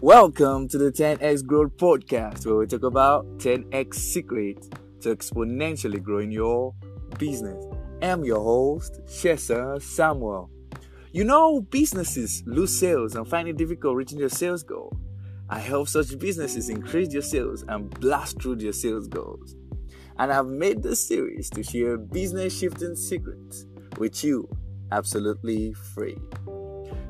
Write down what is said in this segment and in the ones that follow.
Welcome to the 10x Growth Podcast, where we talk about 10x secrets to exponentially growing your business. I'm your host, Shesa Samuel. You know, businesses lose sales and find it difficult reaching their sales goal. I help such businesses increase their sales and blast through their sales goals. And I've made this series to share business shifting secrets with you absolutely free.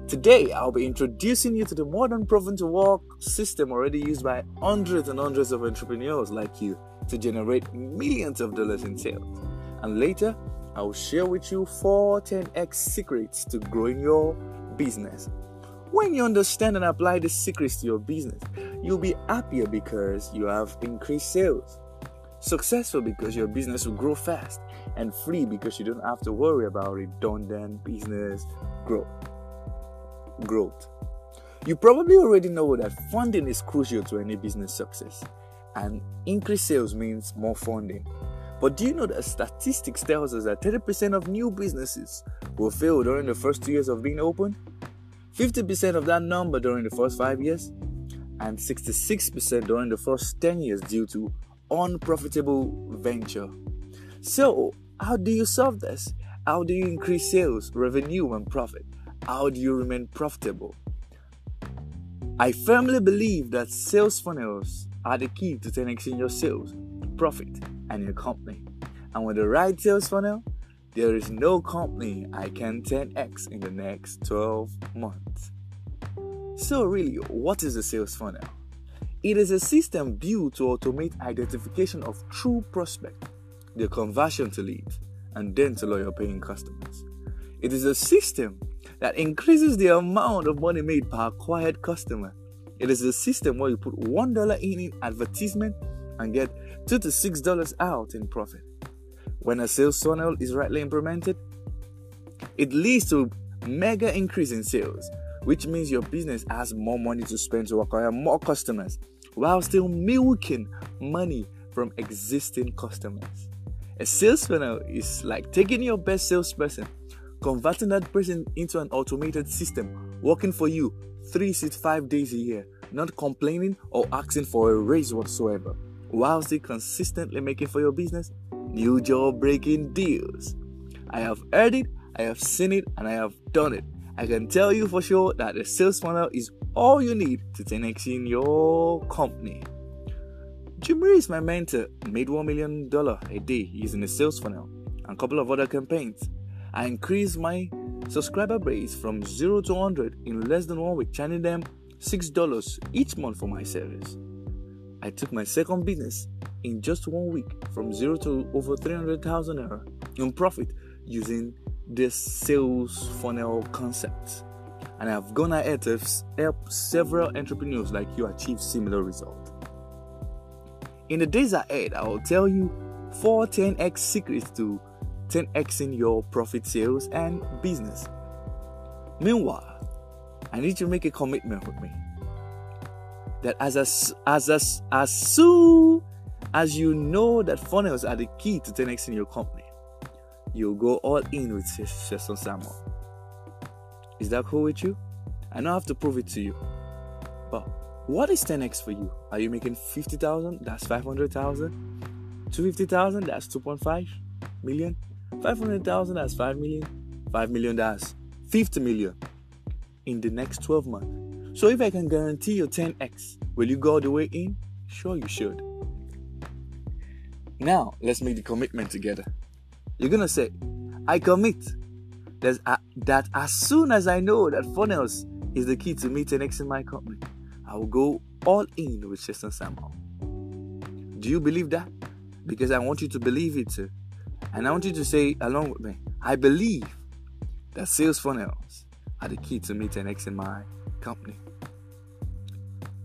Today, I'll be introducing you to the modern proven to work system already used by hundreds and hundreds of entrepreneurs like you to generate millions of dollars in sales. And later, I'll share with you 4 10x secrets to growing your business. When you understand and apply the secrets to your business, you'll be happier because you have increased sales, successful because your business will grow fast, and free because you don't have to worry about redundant business growth growth. You probably already know that funding is crucial to any business success, and increased sales means more funding. But do you know that statistics tells us that 30% of new businesses will fail during the first two years of being open, 50% of that number during the first five years, and 66% during the first 10 years due to unprofitable venture. So, how do you solve this? How do you increase sales, revenue, and profit? How do you remain profitable? I firmly believe that sales funnels are the key to 10xing your sales, profit, and your company. And with the right sales funnel, there is no company I can 10x in the next 12 months. So, really, what is a sales funnel? It is a system built to automate identification of true prospect, the conversion to leads, and then to loyal paying customers. It is a system that increases the amount of money made per acquired customer. It is a system where you put $1 in in advertisement and get 2 to $6 out in profit. When a sales funnel is rightly implemented, it leads to mega increase in sales, which means your business has more money to spend to acquire more customers while still milking money from existing customers. A sales funnel is like taking your best salesperson converting that person into an automated system working for you 365 days a year, not complaining or asking for a raise whatsoever, whilst they consistently making for your business new job breaking deals. I have heard it, I have seen it, and I have done it. I can tell you for sure that a sales funnel is all you need to 10x in your company. Jim is my mentor, made $1 million a day using a sales funnel and a couple of other campaigns. I increased my subscriber base from 0 to 100 in less than one week, charging them $6 each month for my service. I took my second business in just one week from 0 to over 300,000 in profit using this sales funnel concept. And I've gone ahead to help several entrepreneurs like you achieve similar results. In the days ahead, I will tell you 4 10x secrets to 10xing your profit sales and business. Meanwhile, I need you to make a commitment with me that as as, as soon as you know that funnels are the key to 10x in your company, you'll go all in with Sheson Samuel. Is that cool with you? I don't have to prove it to you. But what is 10x for you? Are you making 50,000? That's 500,000. 250,000? That's 2.5 million. 500,000 that's 5 million. 5 million that's 50 million in the next 12 months. So if I can guarantee you 10x, will you go all the way in? Sure, you should. Now, let's make the commitment together. You're gonna say, I commit that, uh, that as soon as I know that funnels is the key to me 10x in my company, I will go all in with Chester Samuel. Do you believe that? Because I want you to believe it too. And I want you to say along with me, I believe that sales funnels are the key to me 10x in my company.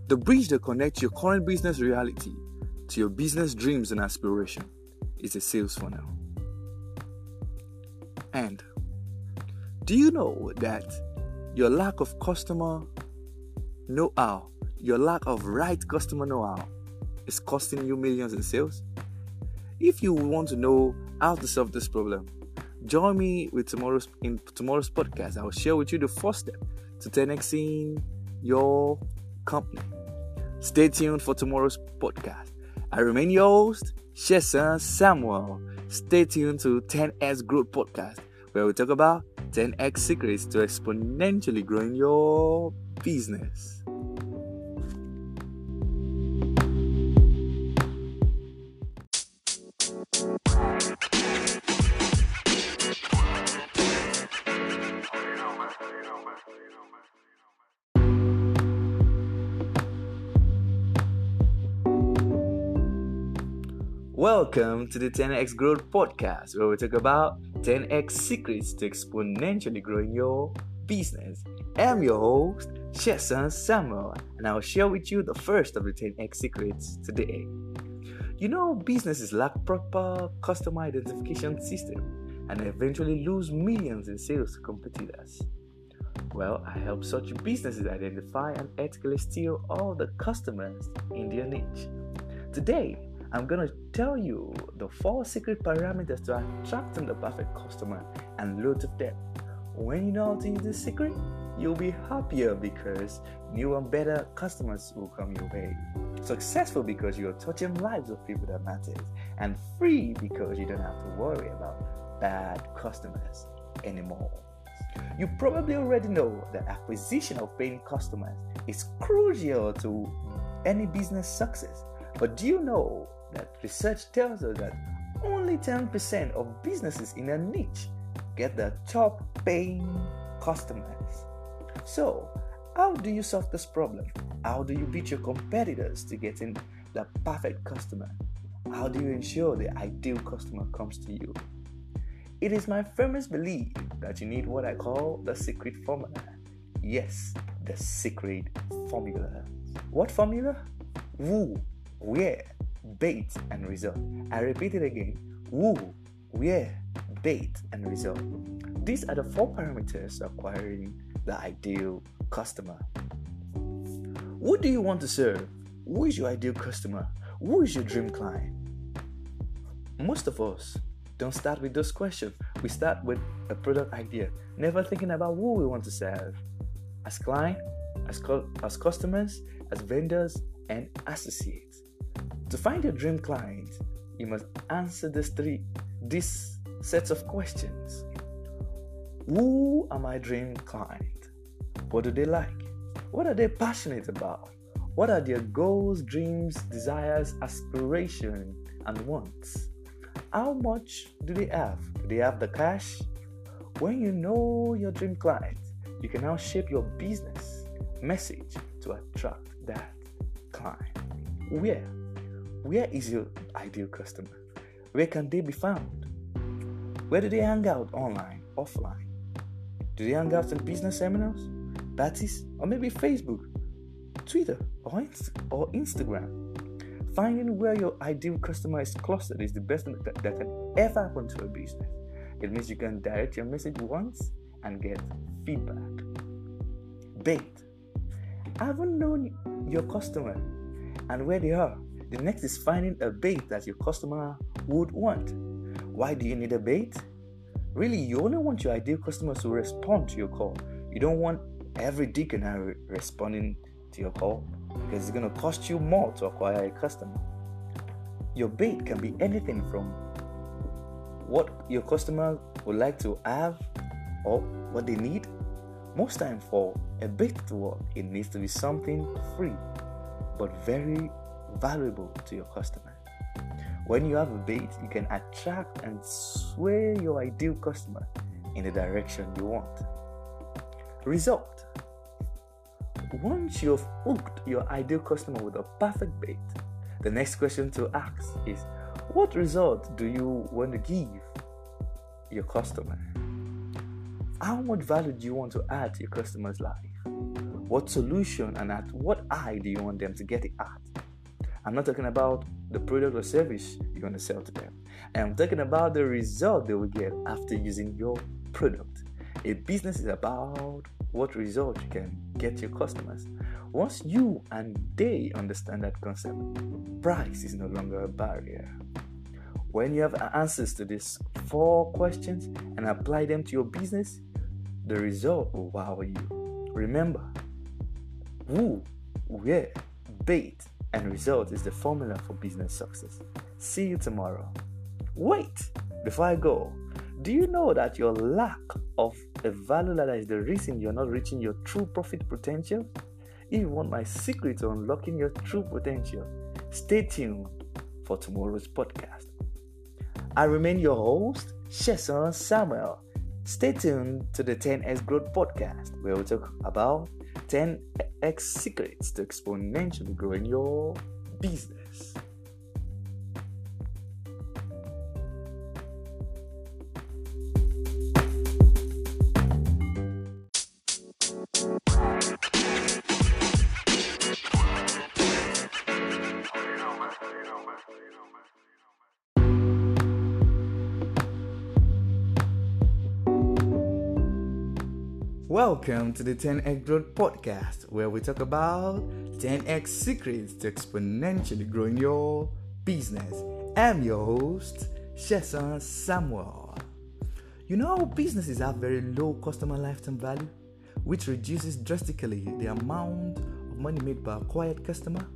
The bridge that connects your current business reality to your business dreams and aspiration is a sales funnel. And do you know that your lack of customer know how, your lack of right customer know how is costing you millions in sales? If you want to know how to solve this problem, join me with tomorrow's in tomorrow's podcast. I will share with you the first step to 10xing your company. Stay tuned for tomorrow's podcast. I remain your host, Sheson Samuel. Stay tuned to 10x Growth Podcast, where we talk about 10x secrets to exponentially growing your business. Welcome to the 10x Growth Podcast, where we talk about 10x secrets to exponentially growing your business. I'm your host, Sheson Samuel, and I'll share with you the first of the 10x secrets today. You know, businesses lack proper customer identification system and eventually lose millions in sales to competitors. Well, I help such businesses identify and ethically steal all the customers in their niche. Today, I'm to tell you the four secret parameters to attracting the perfect customer and loads of them. When you know how to use this secret, you'll be happier because new and better customers will come your way. Successful because you're touching lives of people that matters, and free because you don't have to worry about bad customers anymore. You probably already know that acquisition of paying customers is crucial to any business success. But do you know that research tells us that only 10% of businesses in a niche get the top paying customers. So, how do you solve this problem? How do you beat your competitors to getting the perfect customer? How do you ensure the ideal customer comes to you? It is my firmest belief that you need what I call the secret formula. Yes, the secret formula. What formula? Who, where, bait, and result. I repeat it again who, where, bait, and result. These are the four parameters acquiring the ideal customer. Who do you want to serve? Who is your ideal customer? Who is your dream client? Most of us don't start with those questions. We start with a product idea, never thinking about who we want to serve as client, as, co- as customers, as vendors, and associates. To find your dream client, you must answer these three these sets of questions. Who are my dream client? What do they like? What are they passionate about? What are their goals, dreams, desires, aspirations, and wants? How much do they have? Do they have the cash? When you know your dream client, you can now shape your business message to attract that client. Where? Where is your ideal customer? Where can they be found? Where do they hang out online, offline? Do they hang out in business seminars, parties, or maybe Facebook, Twitter, or, Inst- or Instagram? Finding where your ideal customer is clustered is the best that, that can ever happen to a business. It means you can direct your message once and get feedback. Bait. Haven't known your customer and where they are the next is finding a bait that your customer would want. Why do you need a bait? Really, you only want your ideal customers to respond to your call. You don't want every Harry responding to your call because it's going to cost you more to acquire a customer. Your bait can be anything from what your customer would like to have or what they need. Most time for a bait to work, it needs to be something free but very valuable to your customer. When you have a bait, you can attract and sway your ideal customer in the direction you want. Result Once you've hooked your ideal customer with a perfect bait, the next question to ask is what result do you want to give your customer? How much value do you want to add to your customer's life? What solution and at what eye do you want them to get it at? I'm not talking about the product or service you're going to sell to them. I'm talking about the result they will get after using your product. A business is about what result you can get your customers. Once you and they understand that concept, price is no longer a barrier. When you have answers to these four questions and apply them to your business, the result will wow you. Remember, who, where, bait, and result is the formula for business success. See you tomorrow. Wait, before I go, do you know that your lack of a value ladder is the reason you're not reaching your true profit potential? If you want my secret to unlocking your true potential, stay tuned for tomorrow's podcast. I remain your host, Sheson Samuel. Stay tuned to the 10x Growth Podcast, where we talk about 10x secrets to exponentially growing your business. Welcome to the 10x Growth Podcast, where we talk about 10x secrets to exponentially growing your business. I'm your host, Sheson Samuel. You know, businesses have very low customer lifetime value, which reduces drastically the amount of money made by acquired customer.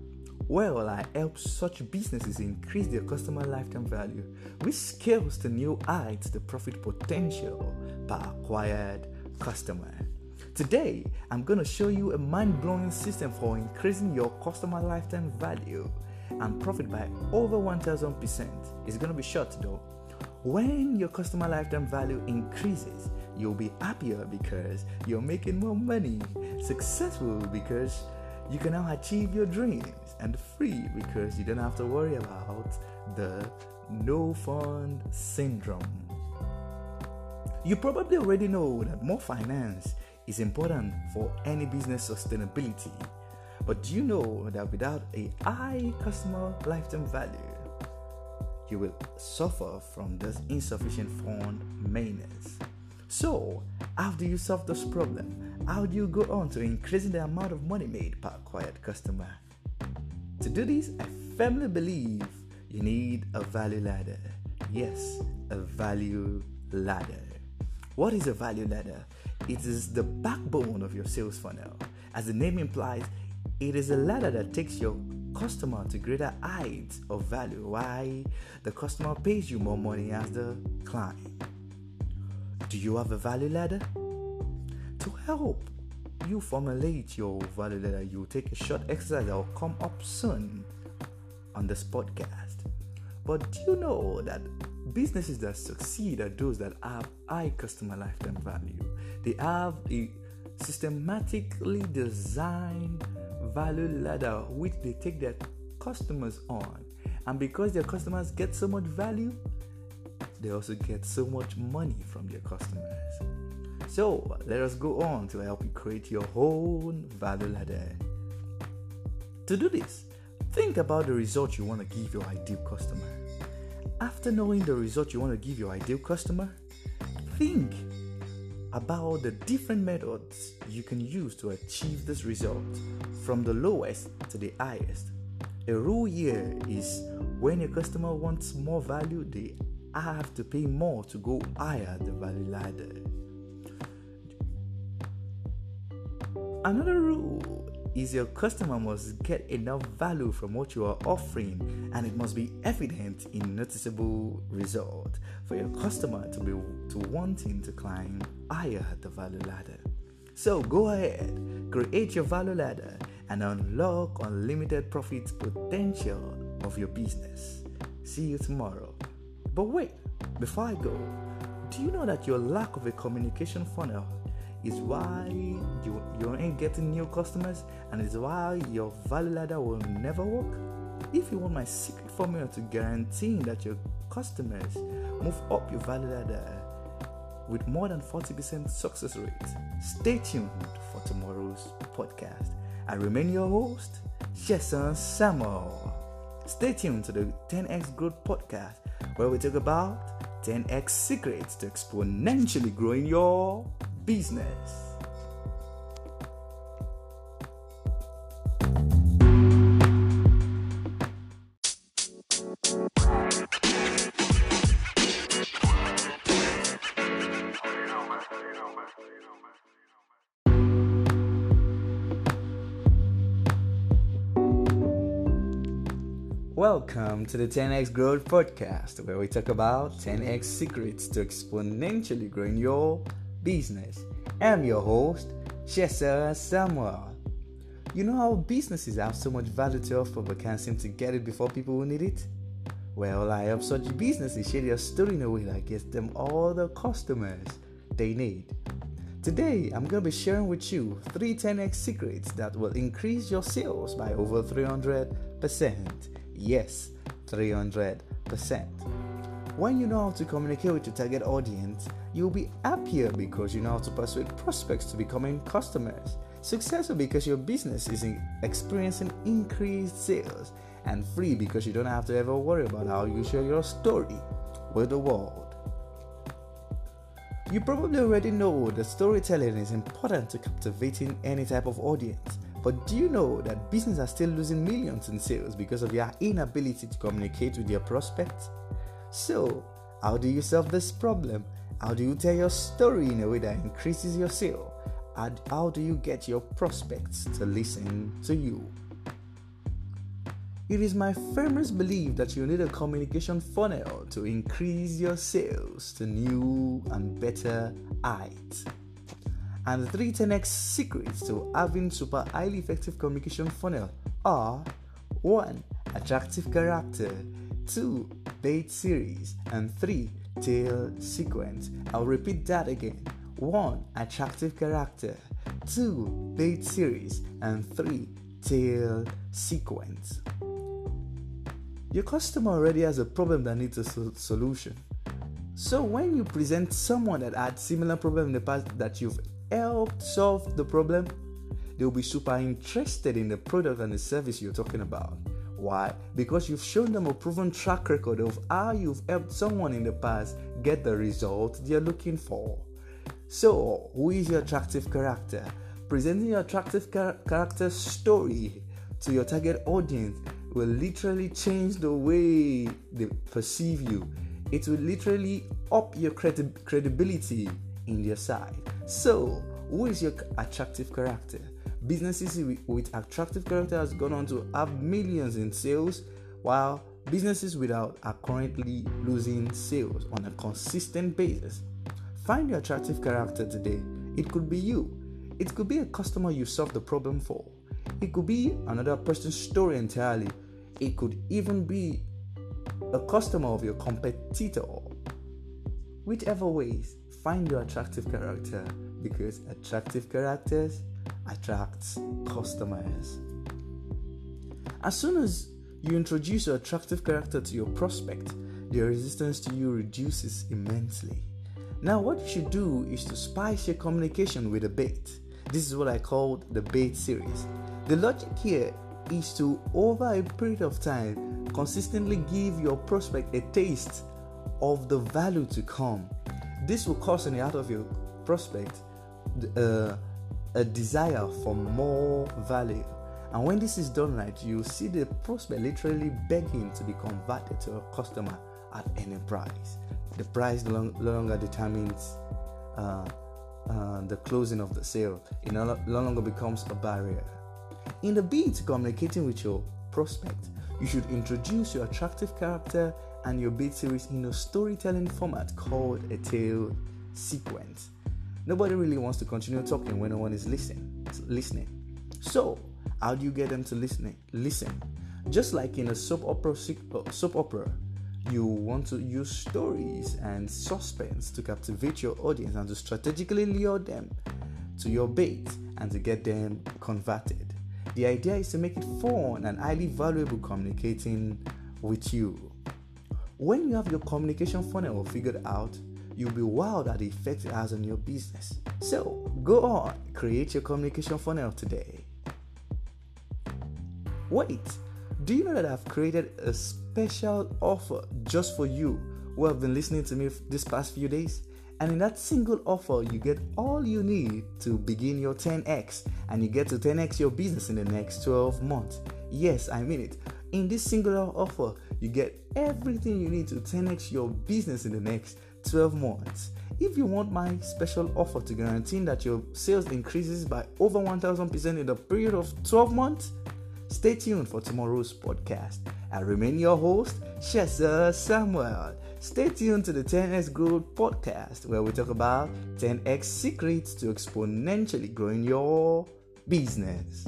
Well, I help such businesses increase their customer lifetime value, which scales to new heights the profit potential per acquired customer. Today, I'm going to show you a mind blowing system for increasing your customer lifetime value and profit by over 1000%. It's going to be short though. When your customer lifetime value increases, you'll be happier because you're making more money, successful because you can now achieve your dreams, and free because you don't have to worry about the no fund syndrome. You probably already know that more finance is important for any business sustainability. But do you know that without a high customer lifetime value, you will suffer from this insufficient fund maintenance? So, how do you solve this problem? How do you go on to increasing the amount of money made per acquired customer? To do this, I firmly believe you need a value ladder. Yes, a value ladder. What is a value ladder? It is the backbone of your sales funnel. As the name implies, it is a ladder that takes your customer to greater heights of value. Why the customer pays you more money as the client. Do you have a value ladder? To help you formulate your value ladder, you take a short exercise that will come up soon on this podcast. But do you know that businesses that succeed are those that have high customer lifetime value. They have a systematically designed value ladder which they take their customers on. And because their customers get so much value, they also get so much money from their customers. So let us go on to help you create your own value ladder. To do this, think about the result you want to give your ideal customer. After knowing the result you want to give your ideal customer, think about the different methods you can use to achieve this result from the lowest to the highest. A rule here is when a customer wants more value, they have to pay more to go higher the value ladder. Another rule is your customer must get enough value from what you are offering and it must be evident in noticeable result for your customer to be to wanting to climb higher the value ladder. So go ahead, create your value ladder and unlock unlimited profit potential of your business. See you tomorrow. But wait, before I go, do you know that your lack of a communication funnel is why you, you ain't getting new customers and it's why your value ladder will never work. If you want my secret formula to guarantee that your customers move up your value ladder with more than 40% success rate, stay tuned for tomorrow's podcast. I remain your host, Jason Samuel. Stay tuned to the 10x Growth Podcast, where we talk about 10x secrets to exponentially growing your business. Welcome to the 10x Growth Podcast, where we talk about 10x secrets to exponentially growing your business. I'm your host, Chesa Samuel. You know how businesses have so much value to offer but can't seem to get it before people who need it? Well, I help such businesses share their story in a way that gets them all the customers they need. Today, I'm going to be sharing with you three 10x secrets that will increase your sales by over 300%. Yes, 300%. When you know how to communicate with your target audience, you'll be happier because you know how to persuade prospects to becoming customers. Successful because your business is experiencing increased sales, and free because you don't have to ever worry about how you share your story with the world. You probably already know that storytelling is important to captivating any type of audience. But do you know that businesses are still losing millions in sales because of their inability to communicate with their prospects? So, how do you solve this problem? How do you tell your story in a way that increases your sale? And how do you get your prospects to listen to you? It is my firmest belief that you need a communication funnel to increase your sales to new and better heights. And the three 10x secrets to having super highly effective communication funnel are 1. Attractive character, 2. Bait series, and 3. Tale sequence. I'll repeat that again. 1. Attractive character, 2. Bait series, and 3. Tale sequence. Your customer already has a problem that needs a solution. So when you present someone that had similar problem in the past that you've help solve the problem, they'll be super interested in the product and the service you're talking about. Why? Because you've shown them a proven track record of how you've helped someone in the past get the result they're looking for. So, who is your attractive character? Presenting your attractive char- character story to your target audience will literally change the way they perceive you. It will literally up your credi- credibility in their side. So, who is your attractive character? Businesses with attractive character has gone on to have millions in sales, while businesses without are currently losing sales on a consistent basis. Find your attractive character today. It could be you. It could be a customer you solve the problem for. It could be another person's story entirely. It could even be a customer of your competitor. Whichever ways, find your attractive character because attractive characters attract customers. As soon as you introduce your attractive character to your prospect, their resistance to you reduces immensely. Now, what you should do is to spice your communication with a bait. This is what I call the bait series. The logic here is to, over a period of time, consistently give your prospect a taste of the value to come this will cause in the heart of your prospect uh, a desire for more value. And when this is done right, you see the prospect literally begging to be converted to a customer at any price. The price no longer determines uh, uh, the closing of the sale, it no longer becomes a barrier. In the bid to communicating with your prospect, you should introduce your attractive character and your bait series in a storytelling format called a tale sequence. Nobody really wants to continue talking when no one is listening. Listening. So, how do you get them to listen? Listen. Just like in a soap opera, uh, soap opera, you want to use stories and suspense to captivate your audience and to strategically lure them to your bait and to get them converted. The idea is to make it fun and highly valuable communicating with you. When you have your communication funnel figured out, you'll be wowed at the effect it has on your business. So go on, create your communication funnel today. Wait, do you know that I've created a special offer just for you who have been listening to me this past few days? And in that single offer, you get all you need to begin your 10x and you get to 10x your business in the next 12 months. Yes, I mean it. In this singular offer, you get everything you need to 10x your business in the next 12 months. If you want my special offer to guarantee that your sales increases by over 1000% in the period of 12 months, stay tuned for tomorrow's podcast. I remain your host, Shesa Samuel. Stay tuned to the 10x Growth podcast where we talk about 10x secrets to exponentially growing your business.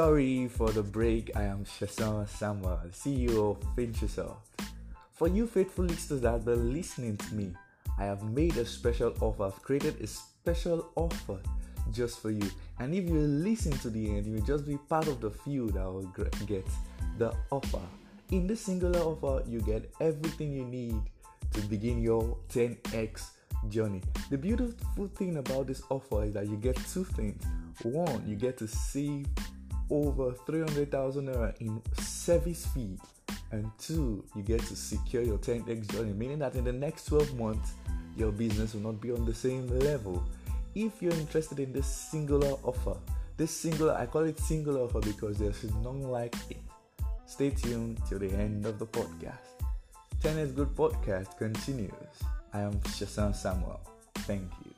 Sorry for the break. I am Shasan Samuel, CEO of Finchusoft. For you faithful listeners that have been listening to me, I have made a special offer. I've created a special offer just for you. And if you listen to the end, you will just be part of the few that will get the offer. In this singular offer, you get everything you need to begin your 10x journey. The beautiful thing about this offer is that you get two things. One, you get to save over 300,000 naira in service fee. And two, you get to secure your 10x journey, meaning that in the next 12 months, your business will not be on the same level. If you're interested in this singular offer, this singular, I call it singular offer because there's none like it. Stay tuned till the end of the podcast. 10x Growth Podcast continues. I am Shasan Samuel. Thank you.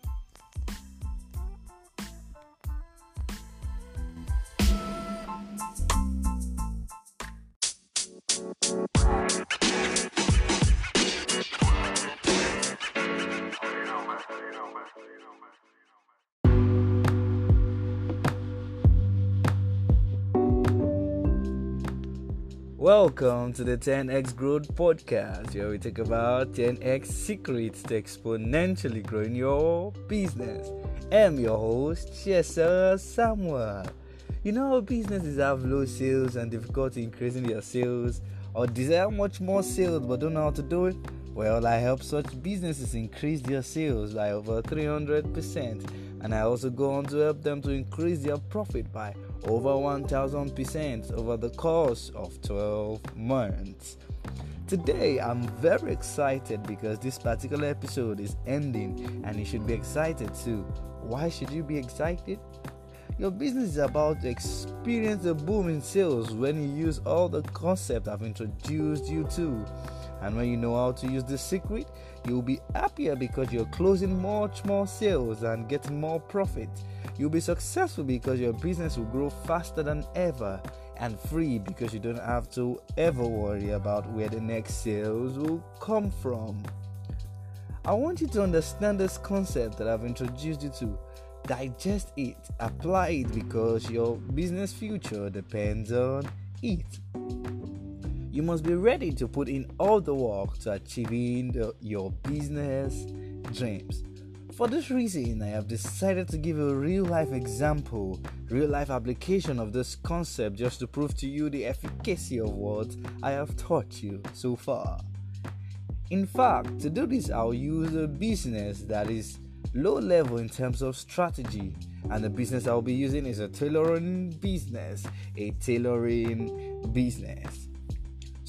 Welcome to the 10x Growth Podcast, where we talk about 10x secrets to exponentially growing your business. I'm your host, Chesa Samuel. You know, businesses have low sales and difficulty increasing their sales, or desire much more sales but don't know how to do it. Well, I help such businesses increase their sales by over 300%, and I also go on to help them to increase their profit by over 1000% over the course of 12 months. Today, I'm very excited because this particular episode is ending and you should be excited too. Why should you be excited? Your business is about to experience a boom in sales when you use all the concepts I've introduced you to. And when you know how to use the secret, you'll be happier because you're closing much more sales and getting more profit. You'll be successful because your business will grow faster than ever and free because you don't have to ever worry about where the next sales will come from. I want you to understand this concept that I've introduced you to. Digest it, apply it because your business future depends on it. You must be ready to put in all the work to achieving the, your business dreams. For this reason, I have decided to give a real life example, real life application of this concept just to prove to you the efficacy of what I have taught you so far. In fact, to do this, I'll use a business that is low level in terms of strategy, and the business I'll be using is a tailoring business. A tailoring business.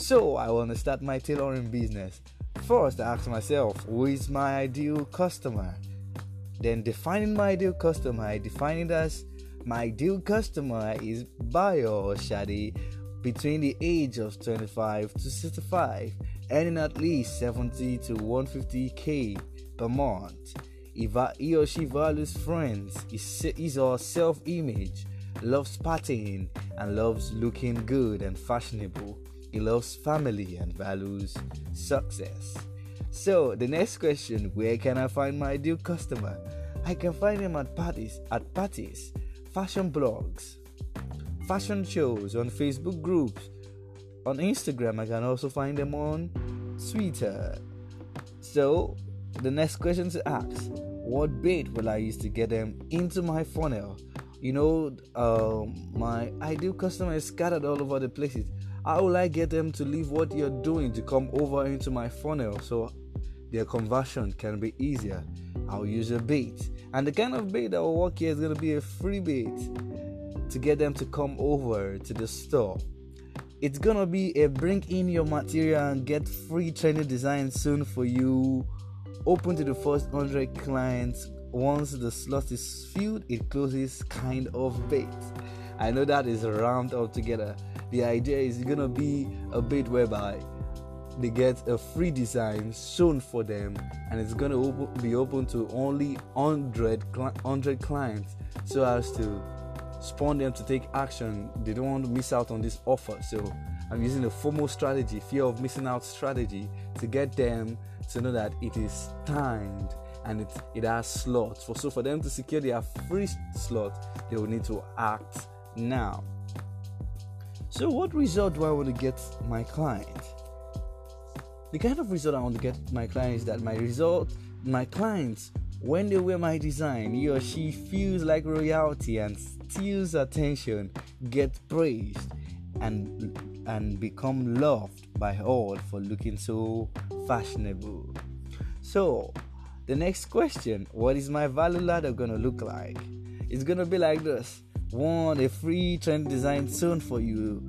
So, I want to start my tailoring business. First, I ask myself, who is my ideal customer? Then defining my ideal customer, I define it as my ideal customer is Bayo or Shadi between the age of 25 to 65, earning at least 70 to 150k per month. If he or she values friends, is or self image, loves partying, and loves looking good and fashionable. He loves family and values success. So the next question, where can I find my ideal customer? I can find them at parties, at parties, fashion blogs, fashion shows, on Facebook groups, on Instagram. I can also find them on Twitter. So the next question to ask: What bait will I use to get them into my funnel? You know, um, my ideal customer is scattered all over the places. How will I get them to leave what you're doing to come over into my funnel so their conversion can be easier. I'll use a bait. And the kind of bait that will work here is going to be a free bait to get them to come over to the store. It's going to be a bring in your material and get free training design soon for you. Open to the first 100 clients once the slot is filled, it closes kind of bait. I know that is round up together. The idea is gonna be a bit whereby they get a free design shown for them and it's going to open, be open to only 100, 100 clients. So as to spawn them to take action they don't want to miss out on this offer. So i'm using a FOMO strategy fear of missing out strategy to get them to know that it is timed and it, it has slots. For so for them to secure their free slot they will need to act now so what result do i want to get my client the kind of result I want to get my clients is that my result, my clients, when they wear my design, he or she feels like royalty and steals attention, get praised, and and become loved by all for looking so fashionable. So, the next question: What is my value ladder gonna look like? It's gonna be like this: one, a free trend design soon for you.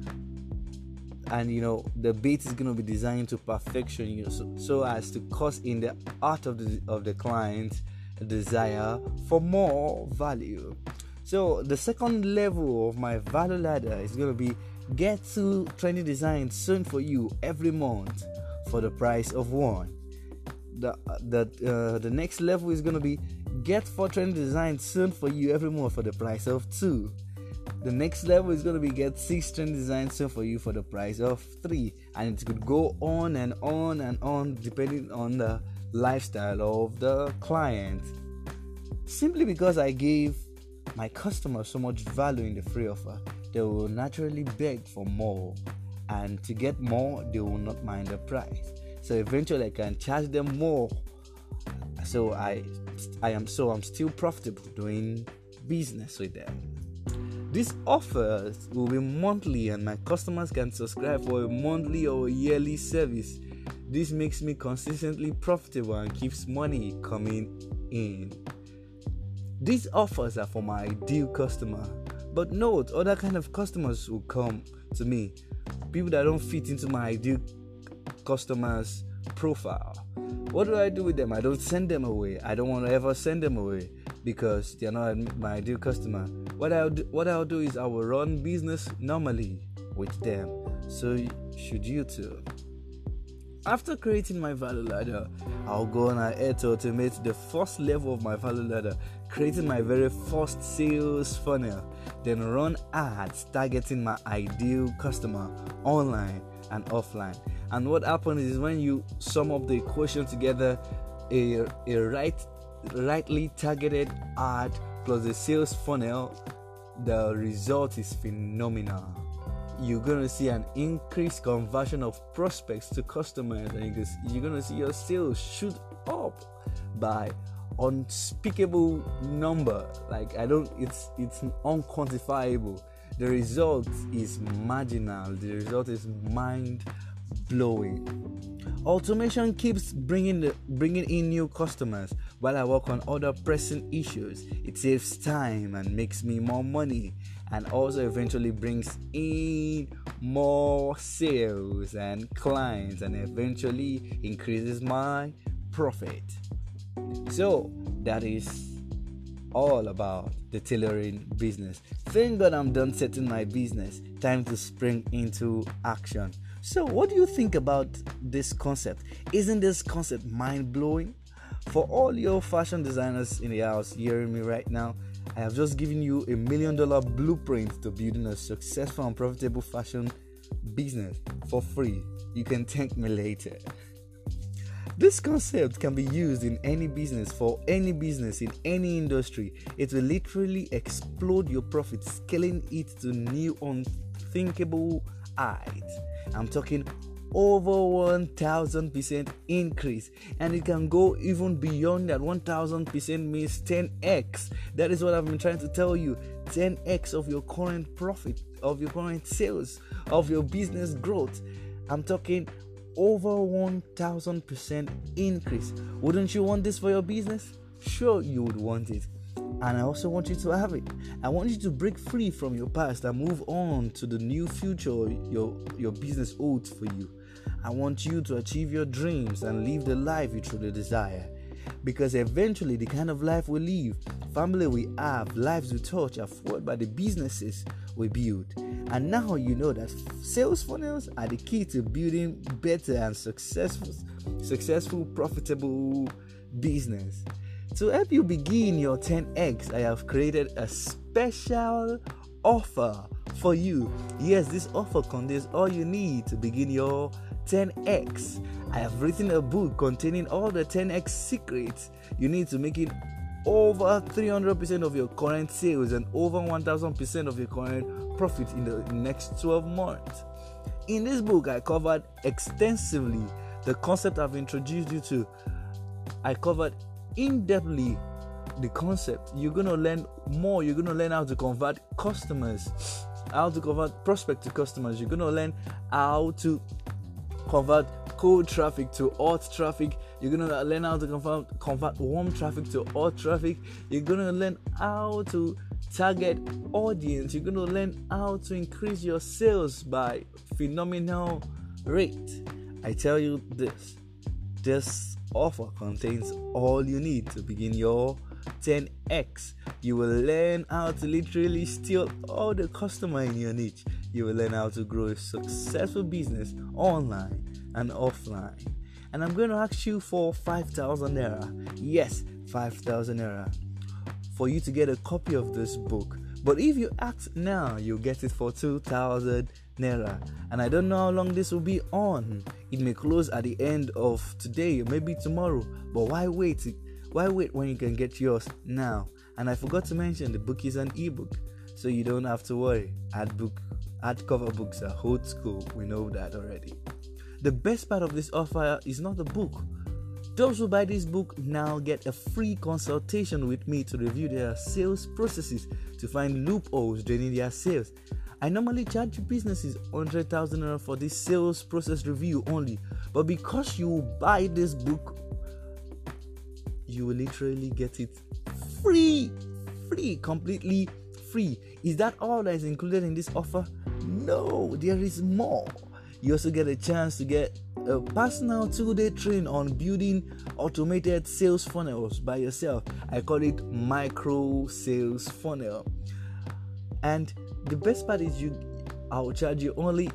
And you know the bait is going to be designed to perfection you know so, so as to cause in the heart of the of the client a desire for more value. So the second level of my value ladder is going to be get two trendy designs soon for you every month for the price of one. The the uh, the next level is going to be get four trendy designs soon for you every month for the price of two. The next level is going to be get six trend designs soon for you for the price of three. And it could go on and on and on depending on the lifestyle of the client. Simply because i gave my customers so much value in the free offer they will naturally beg for more. And to get more they will not mind the price. So eventually i can charge them more. So i i am so i'm still profitable doing business with them these offers will be monthly, and my customers can subscribe for a monthly or a yearly service. This makes me consistently profitable and keeps money coming in. These offers are for my ideal customer, but note other kind of customers will come to me. People that don't fit into my ideal customers profile. What do I do with them? I don't send them away. I don't want to ever send them away because they're not my ideal customer. What I'll do, what I'll do is I will run business normally with them. So should you too. After creating my value ladder, I'll go on ahead to automate the first level of my value ladder, creating my very first sales funnel, then run ads targeting my ideal customer online and offline. And what happens is when you sum up the equation together, a, a right rightly targeted ad plus the sales funnel, the result is phenomenal. You're gonna see an increased conversion of prospects to customers, and you're gonna see your sales shoot up by unspeakable number. Like I don't, it's it's unquantifiable. The result is marginal. The result is mind blowing. Automation keeps bringing the, bringing in new customers while I work on other pressing issues. It saves time and makes me more money and also eventually brings in more sales and clients and eventually increases my profit. So that is all about the tailoring business. Thank God I'm done setting my business. Time to spring into action. So, what do you think about this concept? Isn't this concept mind blowing? For all your fashion designers in the house hearing me right now, I have just given you a million dollar blueprint to building a successful and profitable fashion business for free. You can thank me later. This concept can be used in any business for any business in any industry. It will literally explode your profit, scaling it to new unthinkable heights. I'm talking over 1000% increase and it can go even beyond that 1000% means 10x that is what i've been trying to tell you 10x of your current profit of your current sales of your business growth i'm talking over 1000% increase wouldn't you want this for your business sure you would want it and I also want you to have it. I want you to break free from your past and move on to the new future your your business holds for you. I want you to achieve your dreams and live the life you truly desire. Because eventually the kind of life we live, family we have, lives we touch are fueled by the businesses we build. And now you know that sales funnels are the key to building better and successful, successful, profitable business. To help you begin your 10x, I have created a special offer for you. Yes, this offer contains all you need to begin your 10x. I have written a book containing all the 10x secrets you need to make it over 300% of your current sales and over 1000% of your current profit in the next 12 months. In this book, I covered extensively the concept I've introduced you to. I covered in depthly the concept. You're going to learn more. You're going to learn how to convert customers, how to convert prospect to customers. You're going to learn how to convert cold traffic to hot traffic. You're gonna learn how to convert, convert warm traffic to hot traffic. You're gonna learn how to target audience. You're gonna learn how to increase your sales by phenomenal rate. I tell you this this offer contains all you need to begin your 10x. You will learn how to literally steal all the customer in your niche. You will learn how to grow a successful business online and offline. And I'm going to ask you for 5,000 naira. Yes, 5,000 naira for you to get a copy of this book. But if you act now, you'll get it for 2,000 naira. And I don't know how long this will be on. It may close at the end of today, or maybe tomorrow. But why wait? Why wait when you can get yours now? And I forgot to mention the book is an ebook, so you don't have to worry. Add book, cover books are old school. We know that already. The best part of this offer is not the book. Those who buy this book now get a free consultation with me to review their sales processes to find loopholes during their sales. I normally charge businesses 100,000 for this sales process review only, but because you buy this book you will literally get it free, free, completely free. Is that all that is included in this offer? No, there is more. You also get a chance to get a personal two day training on building automated sales funnels by yourself. I call it micro sales funnel. And the best part is you I'll charge you only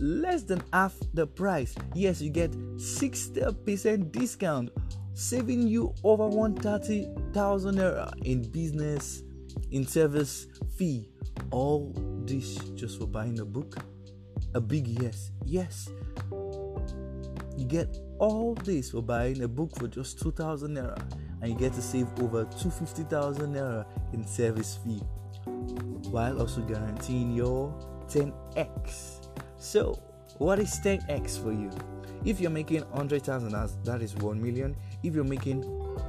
less than half the price. Yes, you get 60% discount saving you over 130,000 naira in business in service fee. All this just for buying a book? A big yes. Yes. You get all this for buying a book for just 2,000 naira and you get to save over 250,000 naira in service fee while also guaranteeing your 10x. So, what is 10x for you? If you're making 100,000, that is 1 million. If you're making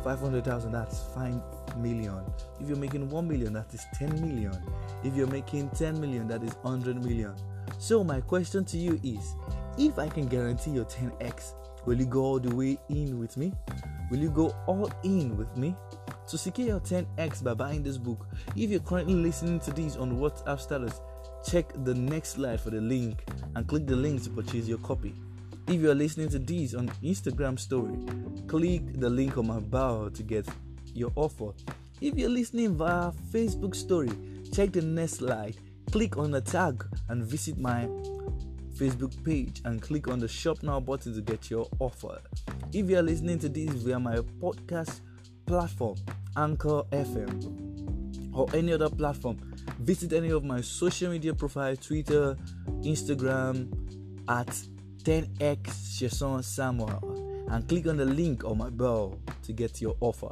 500,000, that's 5 million. If you're making 1 million, that is 10 million. If you're making 10 million, that is 100 million. So, my question to you is if I can guarantee your 10x, will you go all the way in with me? Will you go all in with me? To secure your 10x by buying this book, if you're currently listening to this on WhatsApp status, check the next slide for the link and click the link to purchase your copy. If you are listening to these on Instagram story, click the link on my bio to get your offer. If you're listening via Facebook story, check the next slide, click on the tag and visit my Facebook page and click on the shop now button to get your offer. If you are listening to this via my podcast platform, Anchor FM, or any other platform, visit any of my social media profiles Twitter, Instagram at 10x Sheson Samuel and click on the link on my bio to get your offer.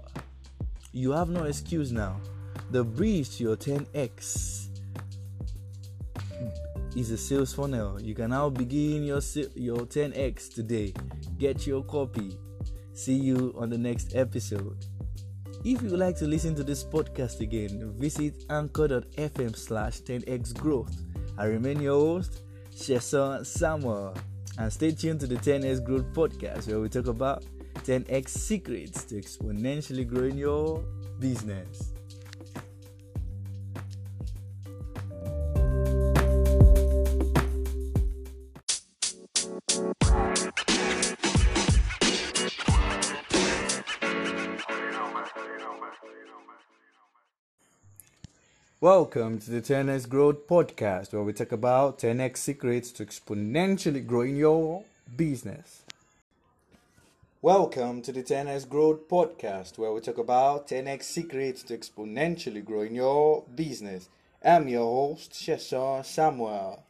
You have no excuse now. The bridge to your 10x is a sales funnel. You can now begin your your 10x today. Get your copy. See you on the next episode. If you would like to listen to this podcast again, visit anchor.fm slash 10x growth. I remain your host, Sheson Samuel. And stay tuned to the 10x Growth Podcast, where we talk about 10x secrets to exponentially growing your business. Welcome to the 10x Growth Podcast, where we talk about 10x secrets to exponentially growing your business. Welcome to the 10x Growth Podcast, where we talk about 10x secrets to exponentially growing your business. I'm your host, Sheson Samuel.